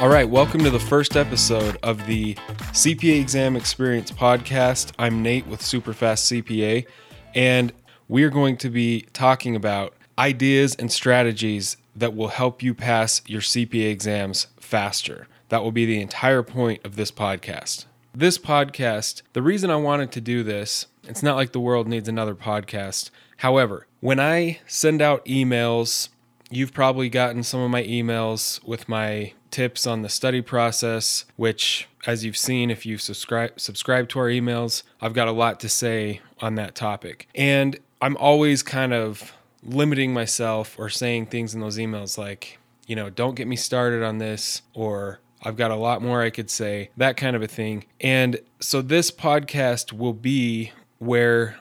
All right, welcome to the first episode of the CPA Exam Experience podcast. I'm Nate with Superfast CPA, and we are going to be talking about ideas and strategies that will help you pass your CPA exams faster. That will be the entire point of this podcast. This podcast, the reason I wanted to do this, it's not like the world needs another podcast. However, when I send out emails, you've probably gotten some of my emails with my tips on the study process, which, as you've seen, if you subscribe subscribe to our emails, I've got a lot to say on that topic. And I'm always kind of limiting myself or saying things in those emails like, you know, don't get me started on this, or I've got a lot more I could say, that kind of a thing. And so this podcast will be where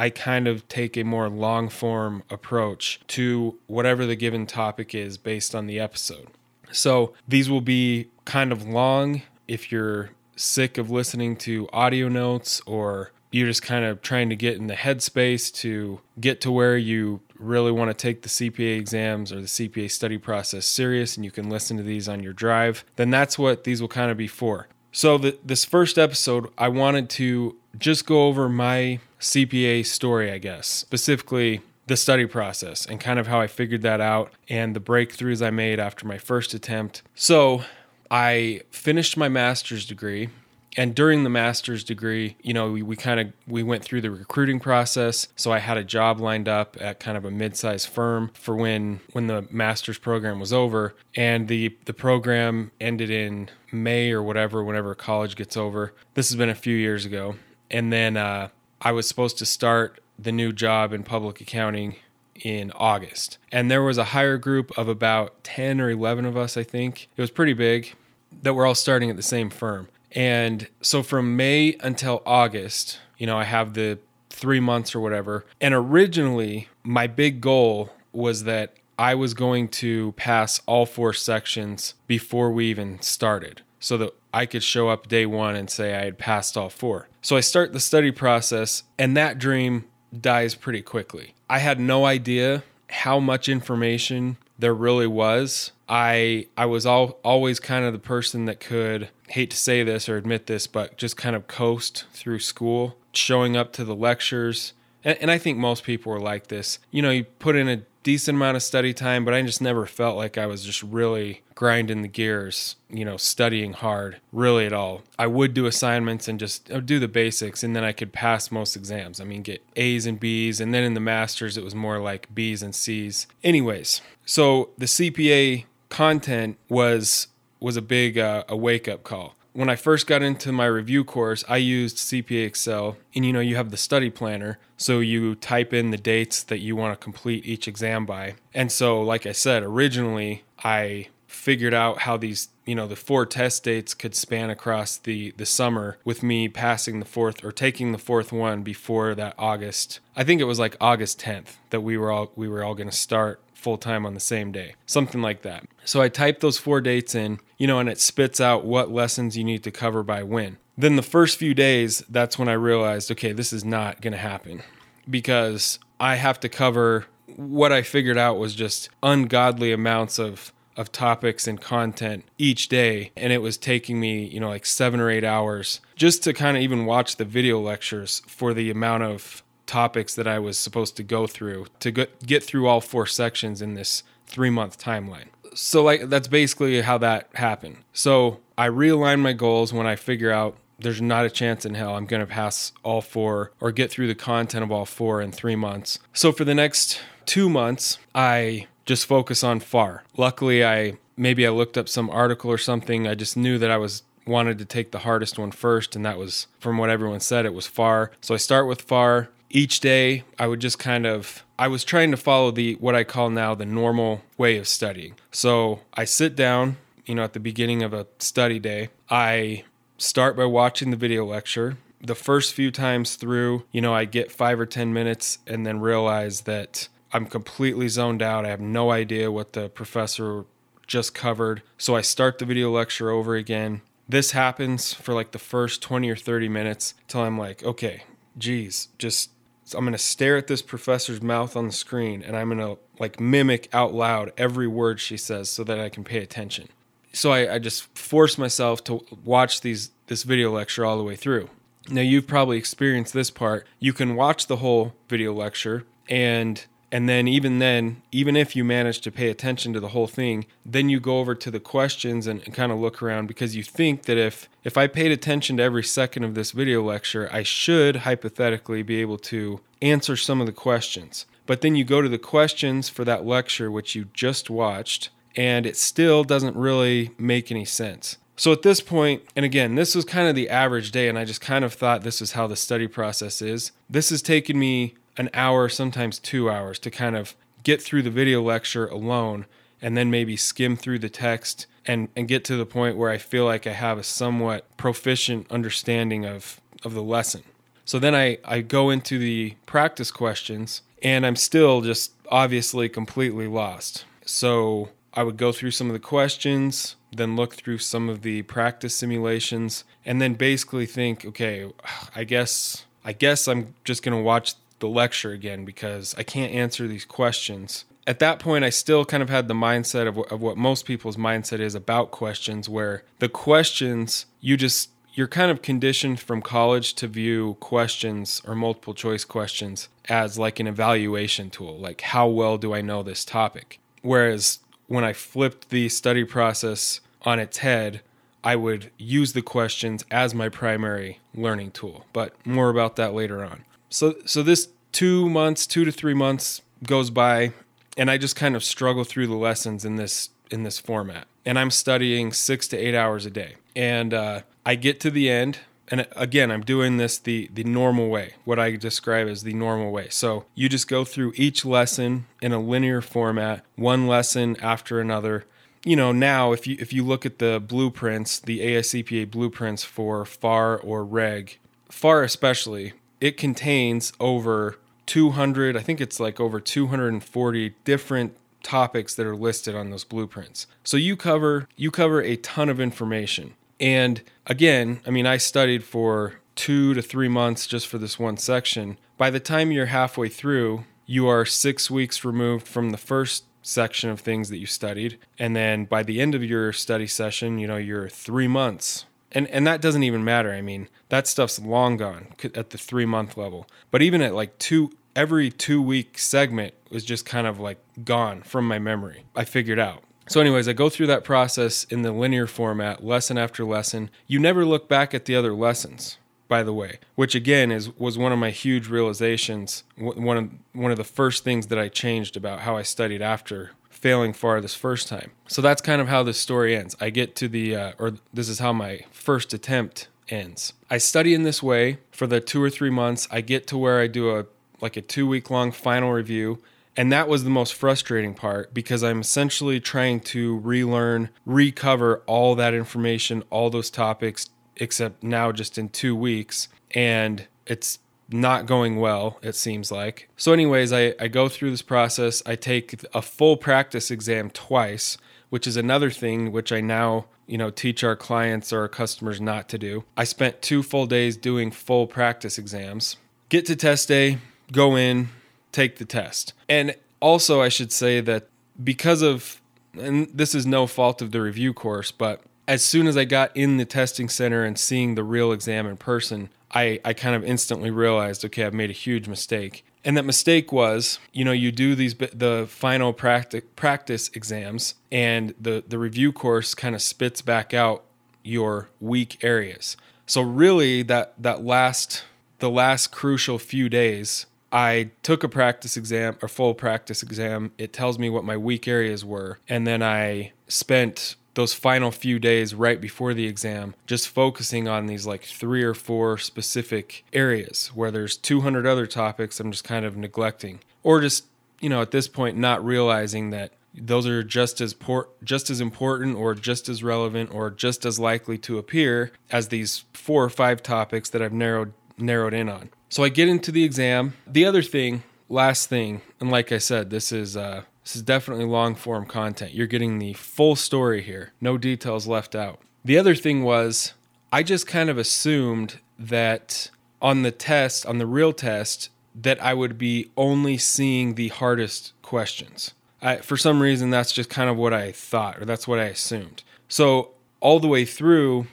I kind of take a more long form approach to whatever the given topic is based on the episode. So these will be kind of long if you're sick of listening to audio notes or you're just kind of trying to get in the headspace to get to where you really want to take the CPA exams or the CPA study process serious and you can listen to these on your drive, then that's what these will kind of be for. So, the, this first episode, I wanted to just go over my CPA story, I guess, specifically the study process and kind of how I figured that out and the breakthroughs I made after my first attempt. So, I finished my master's degree and during the master's degree you know we, we kind of we went through the recruiting process so i had a job lined up at kind of a mid-sized firm for when when the master's program was over and the the program ended in may or whatever whenever college gets over this has been a few years ago and then uh, i was supposed to start the new job in public accounting in August. And there was a hire group of about 10 or 11 of us, I think. It was pretty big that we're all starting at the same firm. And so from May until August, you know, I have the three months or whatever. And originally, my big goal was that I was going to pass all four sections before we even started so that I could show up day one and say I had passed all four. So I start the study process, and that dream dies pretty quickly. I had no idea how much information there really was. I I was all, always kind of the person that could hate to say this or admit this, but just kind of coast through school, showing up to the lectures. And, I think most people are like this. You know, you put in a decent amount of study time, but I just never felt like I was just really grinding the gears, you know, studying hard, really at all. I would do assignments and just do the basics, and then I could pass most exams. I mean, get A's and B's, and then in the masters, it was more like B's and C's. Anyways, so the CPA content was was a big uh, a wake up call when I first got into my review course, I used CPA Excel, and you know, you have the study planner, so you type in the dates that you want to complete each exam by. And so, like I said, originally I figured out how these, you know, the four test dates could span across the the summer with me passing the fourth or taking the fourth one before that August. I think it was like August 10th that we were all we were all going to start full time on the same day, something like that. So I typed those four dates in, you know, and it spits out what lessons you need to cover by when. Then the first few days, that's when I realized, okay, this is not going to happen because I have to cover what I figured out was just ungodly amounts of of topics and content each day and it was taking me you know like 7 or 8 hours just to kind of even watch the video lectures for the amount of topics that I was supposed to go through to get through all four sections in this three month timeline. So, like, that's basically how that happened. So, I realign my goals when I figure out there's not a chance in hell I'm going to pass all four or get through the content of all four in three months. So, for the next two months, I just focus on FAR. Luckily, I maybe I looked up some article or something. I just knew that I was wanted to take the hardest one first, and that was from what everyone said, it was FAR. So I start with FAR each day I would just kind of I was trying to follow the what I call now the normal way of studying. So I sit down, you know, at the beginning of a study day. I start by watching the video lecture. The first few times through, you know, I get 5 or 10 minutes and then realize that I'm completely zoned out. I have no idea what the professor just covered. So I start the video lecture over again. This happens for like the first 20 or 30 minutes till I'm like, okay, geez, just so I'm going to stare at this professor's mouth on the screen and I'm going to like mimic out loud every word she says so that I can pay attention. so I, I just force myself to watch these this video lecture all the way through. Now you've probably experienced this part. You can watch the whole video lecture and and then even then, even if you manage to pay attention to the whole thing, then you go over to the questions and, and kind of look around because you think that if if I paid attention to every second of this video lecture, I should hypothetically be able to answer some of the questions. But then you go to the questions for that lecture which you just watched, and it still doesn't really make any sense. So at this point, and again, this was kind of the average day, and I just kind of thought this is how the study process is. This has taken me an hour, sometimes two hours, to kind of get through the video lecture alone and then maybe skim through the text and, and get to the point where I feel like I have a somewhat proficient understanding of, of the lesson. So then I, I go into the practice questions and I'm still just obviously completely lost. So I would go through some of the questions, then look through some of the practice simulations, and then basically think, okay, I guess I guess I'm just to watch the lecture again because I can't answer these questions. At that point, I still kind of had the mindset of, of what most people's mindset is about questions, where the questions you just you're kind of conditioned from college to view questions or multiple choice questions as like an evaluation tool, like how well do I know this topic? Whereas when I flipped the study process on its head, I would use the questions as my primary learning tool. But more about that later on. So so this 2 months, 2 to 3 months goes by and I just kind of struggle through the lessons in this in this format. And I'm studying 6 to 8 hours a day. And uh, I get to the end and again i'm doing this the the normal way what i describe as the normal way so you just go through each lesson in a linear format one lesson after another you know now if you if you look at the blueprints the AICPA blueprints for FAR or reg FAR especially it contains over 200 i think it's like over 240 different topics that are listed on those blueprints so you cover you cover a ton of information and again, I mean, I studied for two to three months just for this one section. By the time you're halfway through, you are six weeks removed from the first section of things that you studied. And then by the end of your study session, you know, you're three months. And, and that doesn't even matter. I mean, that stuff's long gone at the three month level. But even at like two, every two week segment was just kind of like gone from my memory. I figured out. So, anyways, I go through that process in the linear format, lesson after lesson. You never look back at the other lessons, by the way, which again is was one of my huge realizations. One of one of the first things that I changed about how I studied after failing FAR this first time. So that's kind of how this story ends. I get to the, uh, or this is how my first attempt ends. I study in this way for the two or three months. I get to where I do a like a two week long final review and that was the most frustrating part because I'm essentially trying to relearn, recover all that information, all those topics, except now just in two weeks. And it's not going well, it seems like. So, anyways, I, I go through this process. I take a full practice exam twice, which is another thing which I now you know teach our clients or our customers not to do. I spent two full days doing full practice exams. Get to test day, go in, take the test. And also, I should say that because of, and this is no fault of the review course, but as soon as I got in the testing center and seeing the real exam in person, I, I kind of instantly realized, okay, I've made a huge mistake. And that mistake was, you know, you do these the final practice practice exams, and the the review course kind of spits back out your weak areas. So really, that that last the last crucial few days I took a practice exam or full practice exam. It tells me what my weak areas were. And then I spent those final few days right before the exam just focusing on these like three or four specific areas where there's 200 other topics I'm just kind of neglecting or just you know at this point not realizing that those are just as por- just as important or just as relevant or just as likely to appear as these four or five topics that I've narrowed narrowed in on. So I get into the exam. The other thing, last thing, and like I said, this is uh, this is definitely long form content. You're getting the full story here, no details left out. The other thing was I just kind of assumed that on the test, on the real test, that I would be only seeing the hardest questions. I, for some reason, that's just kind of what I thought, or that's what I assumed. So, all the way through,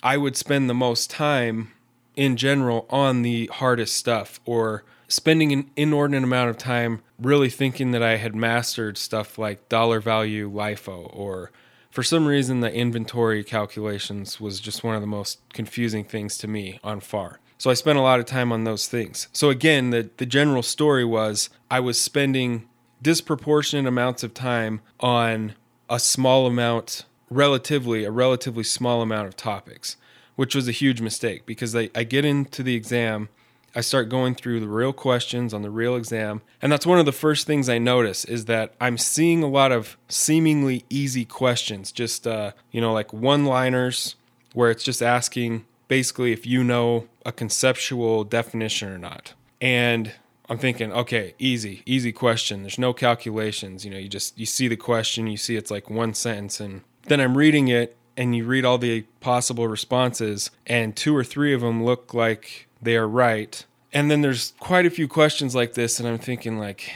I would spend the most time in general on the hardest stuff or spending an inordinate amount of time really thinking that I had mastered stuff like dollar value LIFO or for some reason the inventory calculations was just one of the most confusing things to me on FAR. So I spent a lot of time on those things. So again, the the general story was I was spending disproportionate amounts of time on a small amount relatively a relatively small amount of topics, which was a huge mistake because I, I get into the exam I start going through the real questions on the real exam. And that's one of the first things I notice is that I'm seeing a lot of seemingly easy questions, just, uh, you know, like one liners where it's just asking basically if you know a conceptual definition or not. And I'm thinking, okay, easy, easy question. There's no calculations. You know, you just, you see the question, you see it's like one sentence. And then I'm reading it and you read all the possible responses, and two or three of them look like they are right. And then there's quite a few questions like this, and I'm thinking like,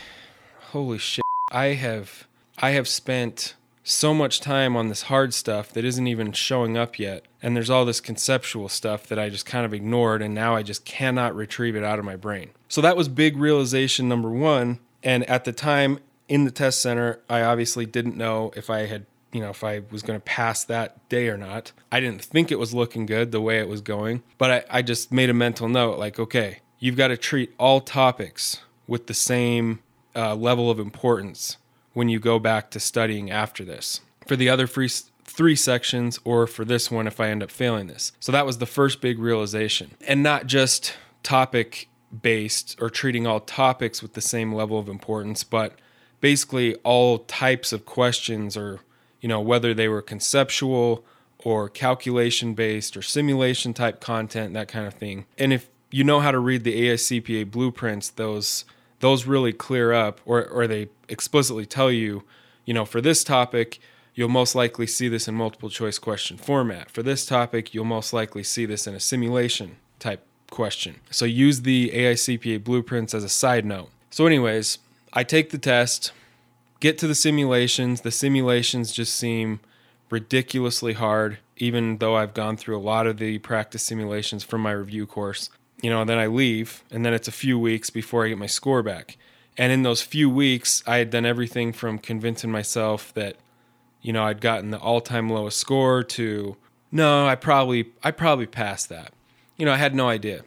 holy shit, I have I have spent so much time on this hard stuff that isn't even showing up yet. And there's all this conceptual stuff that I just kind of ignored, and now I just cannot retrieve it out of my brain. So that was big realization number one. And at the time in the test center, I obviously didn't know if I had you know, if I was going to pass that day or not. I didn't think it was looking good the way it was going, but I, I just made a mental note like, okay, you've got to treat all topics with the same uh, level of importance when you go back to studying after this. For the other free, three sections, or for this one if I end up failing this. So that was the first big realization. And not just topic based or treating all topics with the same level of importance, but basically all types of questions or you know, whether they were conceptual or calculation based or simulation type content, that kind of thing. And if you know how to read the AICPA blueprints, those those really clear up or or they explicitly tell you, you know, for this topic, you'll most likely see this in multiple choice question format. For this topic, you'll most likely see this in a simulation type question. So use the AICPA blueprints as a side note. So anyways, I take the test get to the simulations. The simulations just seem ridiculously hard, even though I've gone through a lot of the practice simulations from my review course. You know, and then I leave, and then it's a few weeks before I get my score back. And in those few weeks, I had done everything from convincing myself that, you know, I'd gotten the all-time lowest score to, no, I probably, I probably passed that. You know, I had no idea.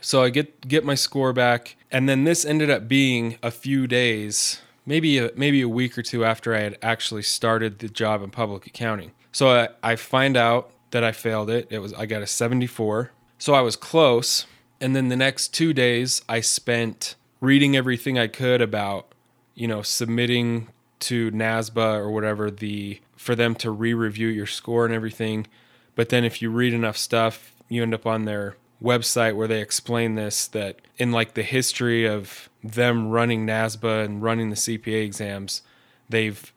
So I get get my score back, and then this ended up being a few days maybe a, maybe a week or two after I had actually started the job in public accounting. So I, I find out that I failed it. It was I got a 74. So I was close. And then the next two days I spent reading everything I could about, you know, submitting to NASBA or whatever the for them to re-review your score and everything. But then if you read enough stuff, you end up on their website where they explain this that in like the history of them running NASBA and running the CPA exams, they've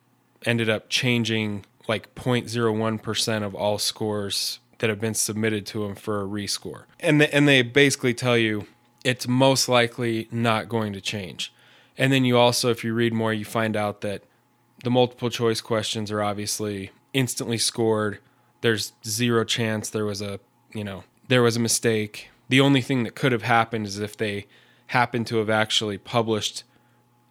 ended up changing like 0.01% of all scores that have been submitted to them for a rescore. And they, and they basically tell you it's most likely not going to change. And then you also if you read more you find out that the multiple choice questions are obviously instantly scored. There's zero chance there was a, you know, there was a mistake. The only thing that could have happened is if they happened to have actually published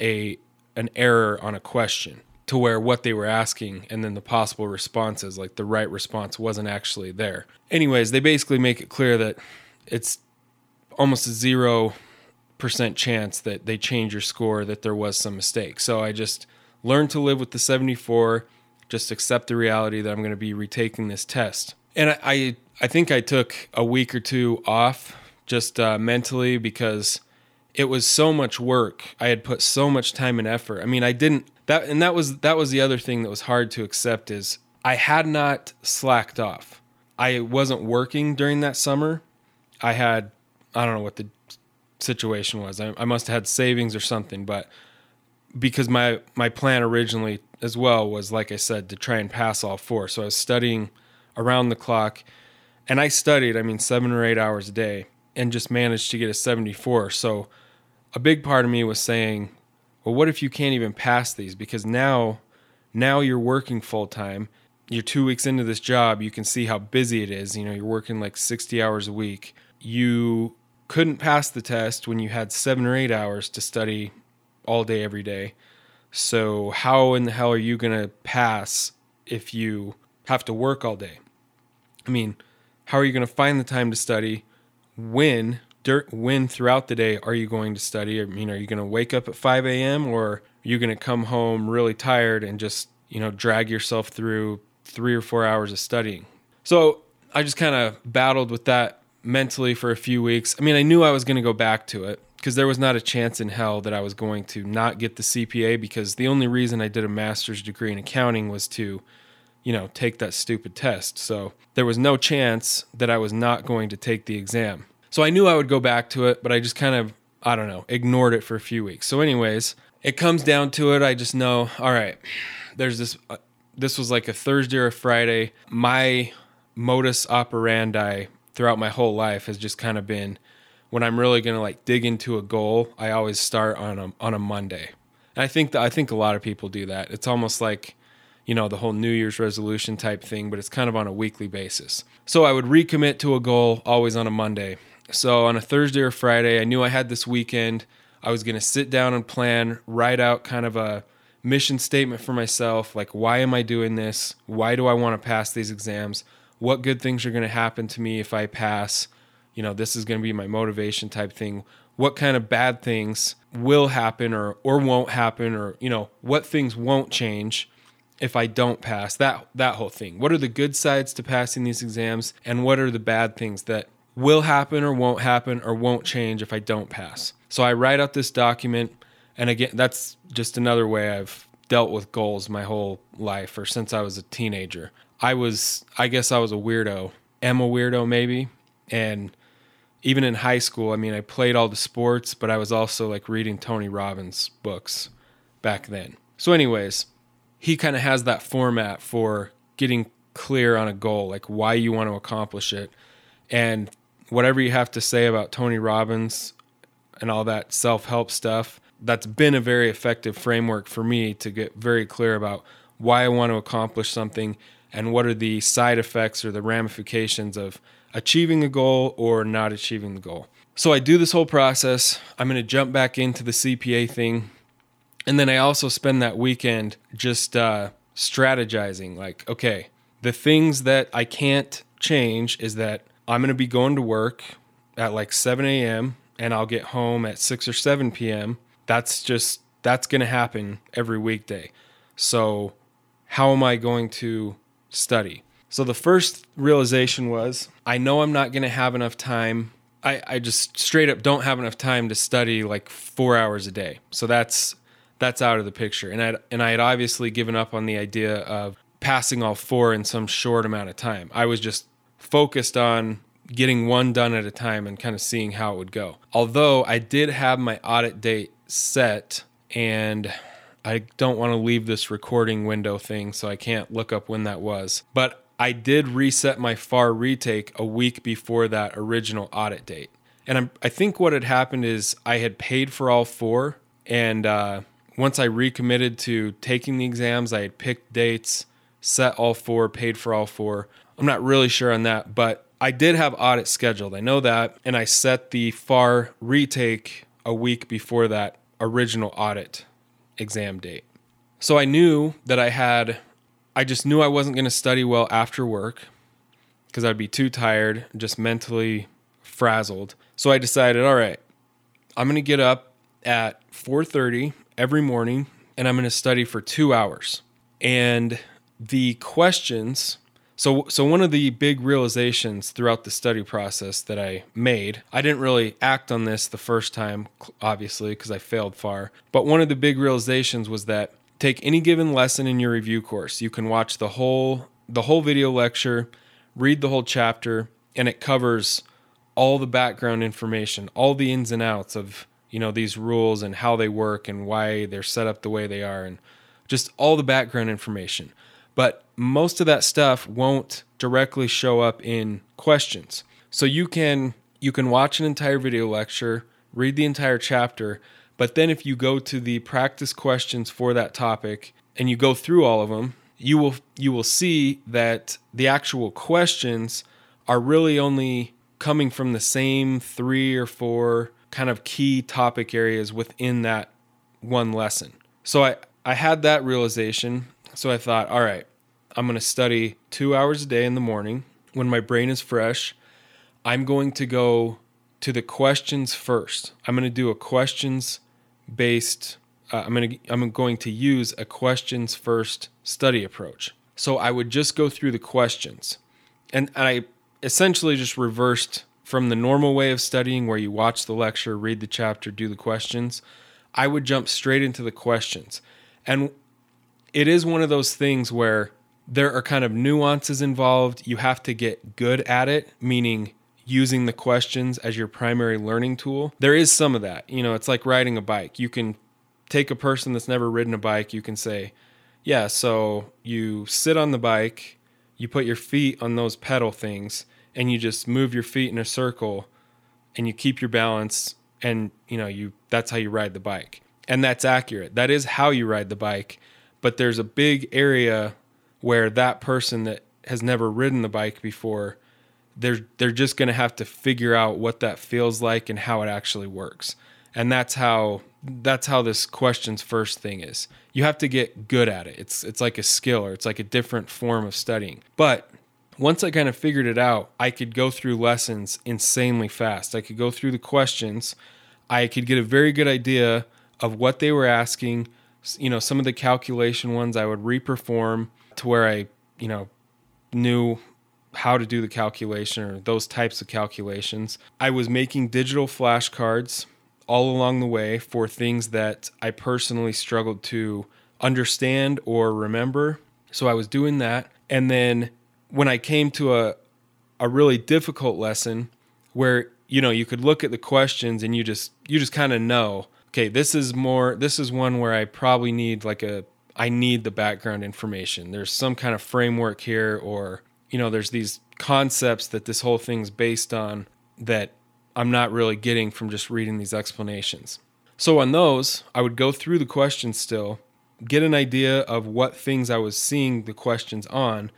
a an error on a question to where what they were asking and then the possible responses like the right response wasn't actually there. Anyways, they basically make it clear that it's almost a 0% chance that they change your score that there was some mistake. So I just learned to live with the 74, just accept the reality that I'm going to be retaking this test. And I, I I think I took a week or two off just uh, mentally because it was so much work. I had put so much time and effort. I mean, I didn't that and that was that was the other thing that was hard to accept is I had not slacked off. I wasn't working during that summer. I had I don't know what the situation was. I, I must have had savings or something, but because my my plan originally as well was like I said to try and pass all four. So I was studying around the clock and I studied, I mean, seven or eight hours a day and just managed to get a 74. So a big part of me was saying, well, what if you can't even pass these? Because now, now you're working full time you're two weeks into this job, you can see how busy it is. You know, you're working like 60 hours a week. You couldn't pass the test when you had seven or eight hours to study all day, every day. So, how in the hell are you going to pass if you have to work all day? I mean, how are you going to find the time to study? When, when throughout the day are you going to study? I mean, are you going to wake up at 5 a.m. or are you going to come home really tired and just, you know, drag yourself through three or four hours of studying? So I just kind of battled with that mentally for a few weeks. I mean, I knew I was going to go back to it because there was not a chance in hell that I was going to not get the CPA because the only reason I did a master's degree in accounting was to, you know, take that stupid test. So there was no chance that I was not going to take the exam. So I knew I would go back to it, but I just kind of, I don't know, ignored it for a few weeks. So, anyways, it comes down to it. I just know, all right, there's this, uh, this was like a Thursday or a Friday. My modus operandi throughout my whole life has just kind of been when I'm really going to like dig into a goal, I always start on a on a Monday. And I think that I think a lot of people do that. It's almost like you know the whole New Year's resolution type thing, but it's kind of on a weekly basis. So I would recommit to a goal always on a Monday. So on a Thursday or Friday, I knew I had this weekend. I was going to sit down and plan, write out kind of a mission statement for myself like why am I doing this? Why do I want to pass these exams? What good things are going to happen to me if I pass? you know, this is going to be my motivation type thing. What kind of bad things will happen or or won't happen or, you know, what things won't change if I don't pass? That that whole thing. What are the good sides to passing these exams and what are the bad things that will happen or won't happen or won't change if I don't pass? So I write out this document and again, that's just another way I've dealt with goals my whole life or since I was a teenager. I was I guess I was a weirdo. Am a weirdo maybe and even in high school, I mean, I played all the sports, but I was also like reading Tony Robbins books back then. So, anyways, he kind of has that format for getting clear on a goal, like why you want to accomplish it. And whatever you have to say about Tony Robbins and all that self help stuff, that's been a very effective framework for me to get very clear about why I want to accomplish something and what are the side effects or the ramifications of achieving a goal or not achieving the goal. So I do this whole process. I'm going to jump back into the CPA thing. And then I also spend that weekend just uh, strategizing like, okay, the things that I can't change is that I'm going to be going to work at like 7 a.m. and I'll get home at 6 or 7 p.m. That's just, that's going to happen every weekday. So, how am I going to study? So the first realization was I know I'm not going to have enough time. I, I just straight up don't have enough time to study like four hours a day. So that's that's out of the picture. And I and I had obviously given up on the idea of passing all four in some short amount of time. I was just focused on getting one done at a time and kind of seeing how it would go. Although I did have my audit date set and I don't want to leave this recording window thing, so I can't look up when that was. But I did reset my FAR retake a week before that original audit date. And I'm, i think what had happened is I had paid for all four. And uh, once I recommitted to taking the exams, I had picked dates, set all four, paid for all four. I'm not really sure on that, but I did have audit scheduled. I know that. And I set the FAR retake a week before that original audit exam date. So I knew that I had I just knew I wasn't going to study well after work because I'd be too tired, just mentally frazzled. So I decided, all right, I'm going to get up at 4:30 every morning and I'm going to study for 2 hours. And the questions so so one of the big realizations throughout the study process that I made, I didn't really act on this the first time obviously because I failed FAR, but one of the big realizations was that take any given lesson in your review course. You can watch the whole the whole video lecture, read the whole chapter, and it covers all the background information, all the ins and outs of, you know, these rules and how they work and why they're set up the way they are and just all the background information. But most of that stuff won't directly show up in questions. So you can you can watch an entire video lecture, read the entire chapter, but then if you go to the practice questions for that topic and you go through all of them you will you will see that the actual questions are really only coming from the same three or four kind of key topic areas within that one lesson. So I I had that realization. So I thought, all right, I'm going to study 2 hours a day in the morning when my brain is fresh. I'm going to go to the questions first. I'm going to do a questions based uh, I'm going to I'm going to use a questions first study approach. So I would just go through the questions. And I essentially just reversed from the normal way of studying where you watch the lecture, read the chapter, do the questions. I would jump straight into the questions. And it is one of those things where there are kind of nuances involved. You have to get good at it, meaning using the questions as your primary learning tool. There is some of that. You know, it's like riding a bike. You can take a person that's never ridden a bike, you can say, yeah, so you sit on the bike, you put your feet on those pedal things, and you just move your feet in a circle and you keep your balance and you know you that's how you ride the bike and that's accurate that is how you ride the bike but there's a big area where that person that has never ridden the bike before they're they're just going to have to figure out what that feels like and how it actually works and that's how that's how this questions first thing is. You have to get good at it. It's it's like a skill or it's like a different form of studying. But once I kind of figured it out, I could go through lessons insanely fast. I could go through the questions. I could get a very good idea of what they were asking. You know, some of the calculation ones I would reperform to where I, you know, knew how to do the calculation or those types of calculations. I was making digital flashcards all along the way for things that I personally struggled to understand or remember. So I was doing that. And then when I came to a, a really difficult lesson where, you know, you could look at the questions and you just, you just kind of know, okay, this is more, this is one where I probably need like a, I need the background information. There's some kind of framework here, or, you know, there's these concepts that this whole thing's based on that I'm not really getting from just reading these explanations. So on those, I would go through the questions still, get an idea of what things I was seeing the questions on,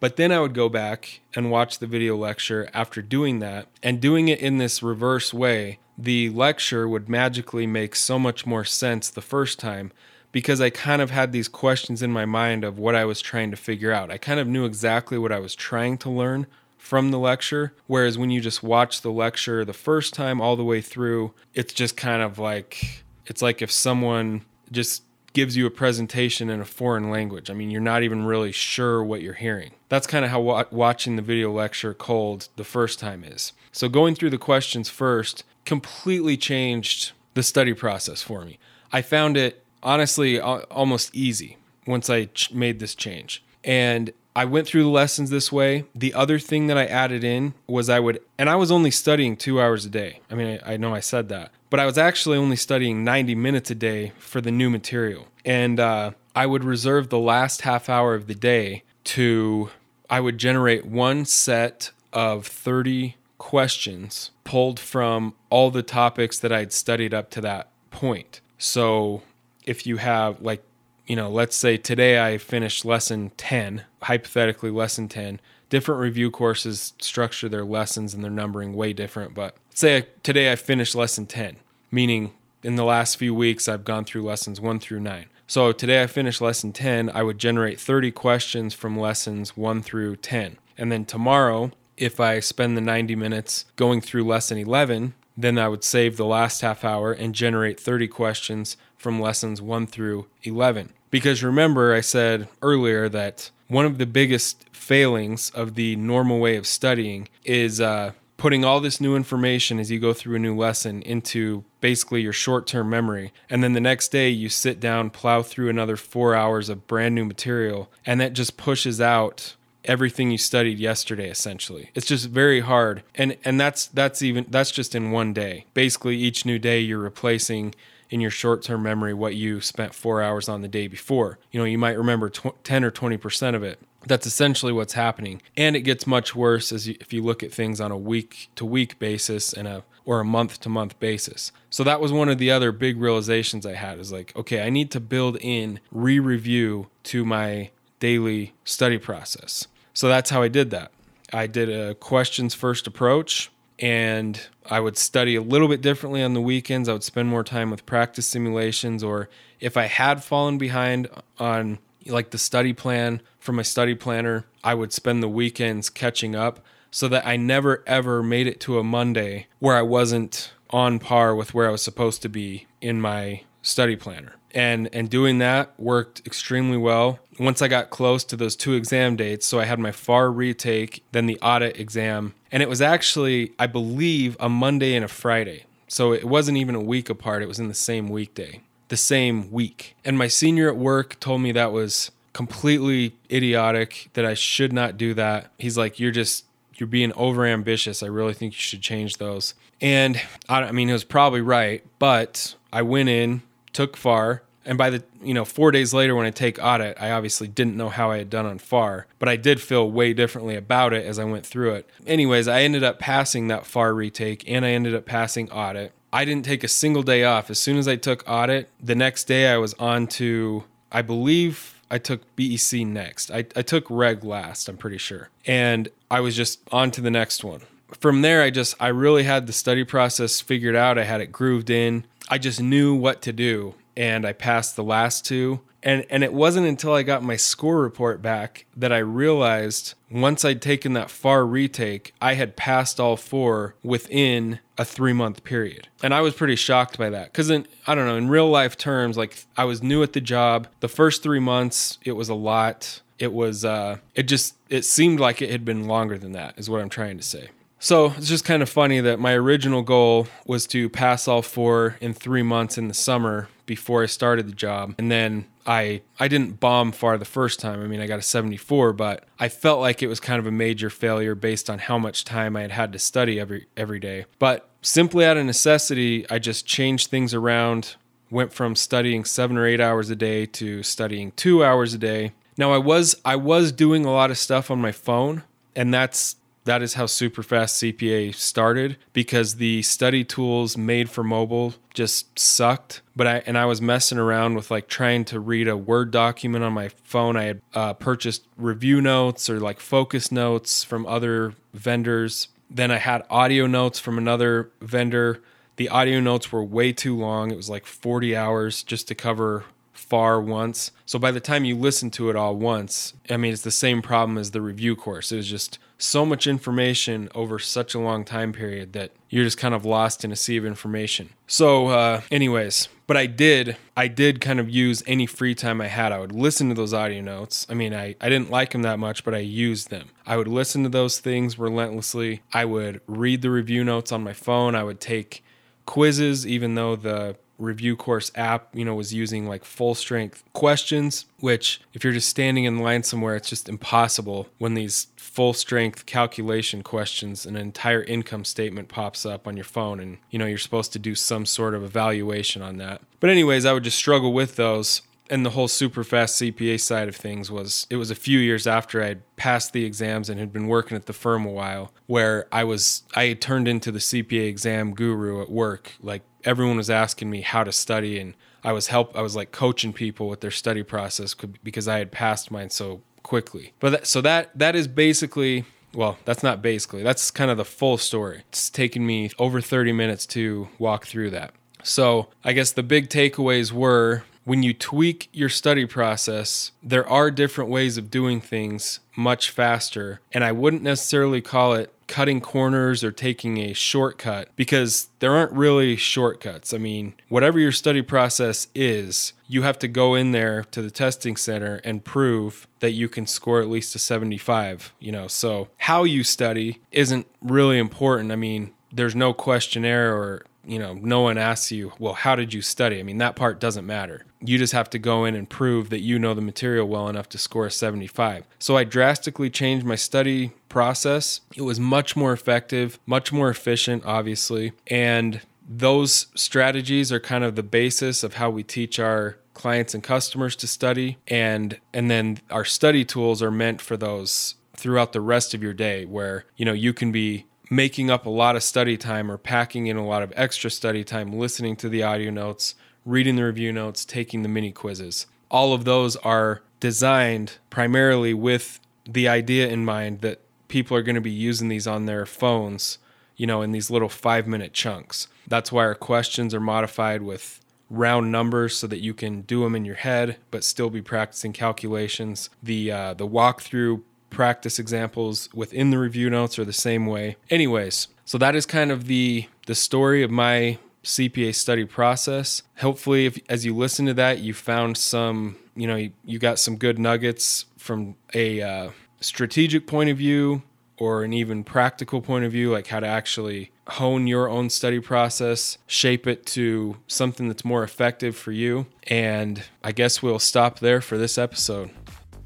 but then I would go back and watch the video lecture after doing that. And doing it in this reverse way, the lecture would magically make so much more sense the first time because I kind of had these questions in my mind of what I was trying to figure out. I kind of knew exactly what I was trying to learn from the lecture. Whereas when you just watch the lecture the first time all the way through, it's just kind of like it's like if someone just gives you a presentation in a foreign language. I mean, you're not even really sure what you're hearing. That's kind of how wa- watching the video lecture cold the first time is. So going through the questions first completely changed the study process for me. I found it honestly almost easy once I ch- made this change. And I went through the lessons this way. The other thing that I added in was I would, and I was only studying two hours a day. I mean, I, I, know I said that, but I was actually only studying 90 minutes a day for the new material. And uh, I would reserve the last half hour of the day to, I would generate one set of 30 questions pulled from all the topics that I'd studied up to that point. So if you have like you know, let's say today I finished lesson 10, hypothetically lesson 10. Different review courses structure their lessons and their numbering way different, but say today I finished lesson 10, meaning in the last few weeks I've gone through lessons 1 through 9. So today I finished lesson 10, I would generate 30 questions from lessons 1 through 10. And then tomorrow, if I spend the 90 minutes going through lesson 11, then I would save the last half hour and generate 30 questions from lessons 1 through 11. Because remember, I said earlier that one of the biggest failings of the normal way of studying is uh, putting all this new information as you go through a new lesson into basically your short term memory. And then the next day you sit down, plow through another four hours of brand new material, and that just pushes out everything you studied yesterday essentially it's just very hard and and that's that's even that's just in one day basically each new day you're replacing in your short term memory what you spent four hours on the day before. You know, you might remember tw- 10 or 20% of it. That's essentially what's happening. And it gets much worse as you, if you look at things on a week to week basis and a or a month to month basis. So that was one of the other big realizations I had is like, okay, I need to build in re-review to my daily study process. So that's how I did that. I did a questions first approach and I would study a little bit differently on the weekends. I would spend more time with practice simulations, or if I had fallen behind on like the study plan for my study planner, I would spend the weekends catching up so that I never ever made it to a Monday where I wasn't on par with where I was supposed to be in my study planner. And and doing that worked extremely well. Once I got close to those two exam dates, so I had my FAR retake, then the audit exam, and it was actually I believe a Monday and a Friday. So it wasn't even a week apart, it was in the same weekday, the same week. And my senior at work told me that was completely idiotic that I should not do that. He's like you're just you're being over ambitious. I really think you should change those. And I, I mean, it was probably right, but I went in, took FAR, and by the you know four days later when I take audit, I obviously didn't know how I had done on FAR, but I did feel way differently about it as I went through it. Anyways, I ended up passing that FAR retake, and I ended up passing audit. I didn't take a single day off. As soon as I took audit, the next day I was on to, I believe I took BEC next. I, I took reg last, I'm pretty sure. And I was just on to the next one. From there, I just, I really had the study process figured out. I had it grooved in. I just knew what to do. And I passed the last two and and it wasn't until I got my score report back that I realized once I'd taken that FAR retake, I had passed all four within a three month period. And I was pretty shocked by that. Cause in I don't know, in real life terms, like I was new at the job. The first three months, it was a lot. It was uh it just it seemed like it had been longer than that, is what I'm trying to say. So it's just kind of funny that my original goal was to pass all four in three months in the summer before I started the job. And then I I didn't bomb FAR the first time. I mean, I got a 74, but I felt like it was kind of a major failure based on how much time I had had to study every every day. But simply out of necessity, I just changed things around, went from studying 7 or 8 hours a day to studying 2 hours a day. Now I was I was doing a lot of stuff on my phone, and that's that is how Superfast CPA started because the study tools made for mobile just sucked. But I and I was messing around with like trying to read a Word document on my phone. I had uh, purchased review notes or like focus notes from other vendors. Then I had audio notes from another vendor. The audio notes were way too long. It was like 40 hours just to cover FAR once. So by the time you listen to it all once, I mean, it's the same problem as the review course. It was just so much information over such a long time period that you're just kind of lost in a sea of information. So, uh, anyways, but I did, I did kind of use any free time I had. I would listen to those audio notes. I mean, I, I didn't like them that much, but I used them. I would listen to those things relentlessly. I would read the review notes on my phone. I would take quizzes, even though the review course app, you know, was using like full strength questions, which if you're just standing in line somewhere, it's just impossible when these full strength calculation questions, an entire income statement pops up on your phone and you know, you're supposed to do some sort of evaluation on that. But anyways, I would just struggle with those and the whole super fast CPA side of things was it was a few years after I had passed the exams and had been working at the firm a while where I was I had turned into the CPA exam guru at work like everyone was asking me how to study and I was help I was like coaching people with their study process because I had passed mine so quickly. But that, so that that is basically well, that's not basically. That's kind of the full story. It's taken me over 30 minutes to walk through that. So, I guess the big takeaways were when you tweak your study process, there are different ways of doing things much faster. And I wouldn't necessarily call it cutting corners or taking a shortcut because there aren't really shortcuts. I mean, whatever your study process is, you have to go in there to the testing center and prove that you can score at least a 75, you know. So, how you study isn't really important. I mean, there's no questionnaire or you know, no one asks you, well, how did you study? I mean, that part doesn't matter. You just have to go in and prove that you know the material well enough to score a 75. So I drastically changed my study process. It was much more effective, much more efficient, obviously. And those strategies are kind of the basis of how we teach our clients and customers to study and and then our study tools are meant for those throughout the rest of your day where you know you can be making up a lot of study time or packing in a lot of extra study time, listening to the audio notes, reading the review notes, taking the mini quizzes. All of those are designed primarily with the idea in mind that people are going to be using these on their phones, you know, in these little five minute chunks. That's why our questions are modified with round numbers so that you can do them in your head but still be practicing calculations. The uh, the walkthrough practice examples within the review notes are the same way. Anyways, so that is kind of the the story of my CPA study process. Hopefully, if, as you listen to that, you found some, you know, you, you got some good nuggets from a uh, strategic point of view or an even practical point of view, like how to actually hone your own study process, shape it to something that's more effective for you. And I guess we'll stop there for this episode.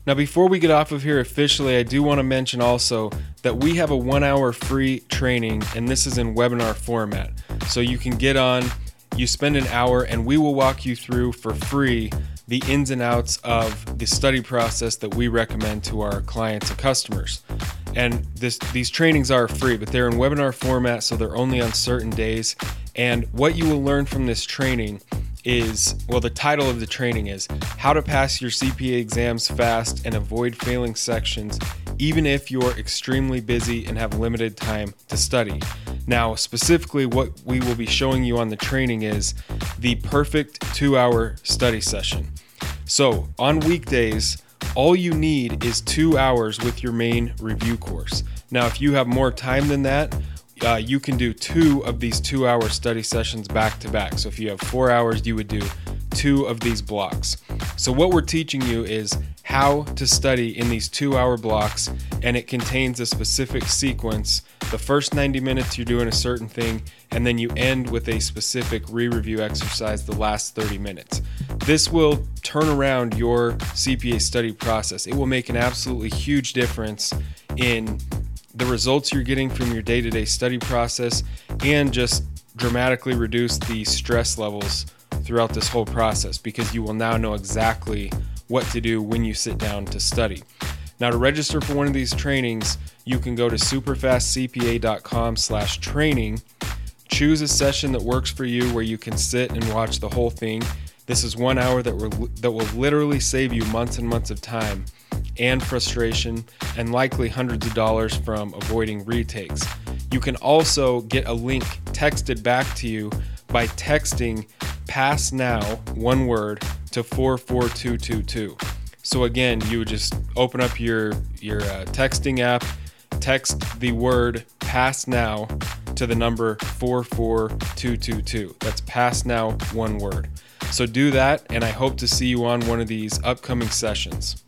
Now, before we get off of here officially, I do want to mention also that we have a one hour free training, and this is in webinar format. So you can get on, you spend an hour, and we will walk you through for free the ins and outs of the study process that we recommend to our clients and customers. And this, these trainings are free, but they're in webinar format, so they're only on certain days. And what you will learn from this training is well, the title of the training is How to Pass Your CPA Exams Fast and Avoid Failing Sections, even if you're extremely busy and have limited time to study. Now, specifically, what we will be showing you on the training is the perfect two hour study session. So, on weekdays, all you need is two hours with your main review course. Now, if you have more time than that, uh, you can do two of these two hour study sessions back to back. So if you have four hours, you would do two of these blocks. So, what we're teaching you is how to study in these two hour blocks, and it contains a specific sequence. The first 90 minutes, you're doing a certain thing, and then you end with a specific re review exercise the last 30 minutes. This will turn around your CPA study process. It will make an absolutely huge difference in the results you're getting from your day to day study process and just dramatically reduce the stress levels throughout this whole process because you will now know exactly what to do when you sit down to study. Now to register for one of these trainings, you can go to superfastcpa.com slash training, choose a session that works for you where you can sit and watch the whole thing. This is one hour that will, that will literally save you months and months of time and frustration, and likely hundreds of dollars from avoiding retakes. You can also get a link texted back to you by texting pass now, one word, to 44222. So again, you would just open up your your uh, texting app, text the word pass now to the number 44222. That's pass now, one word. So do that, and I hope to see you on one of these upcoming sessions.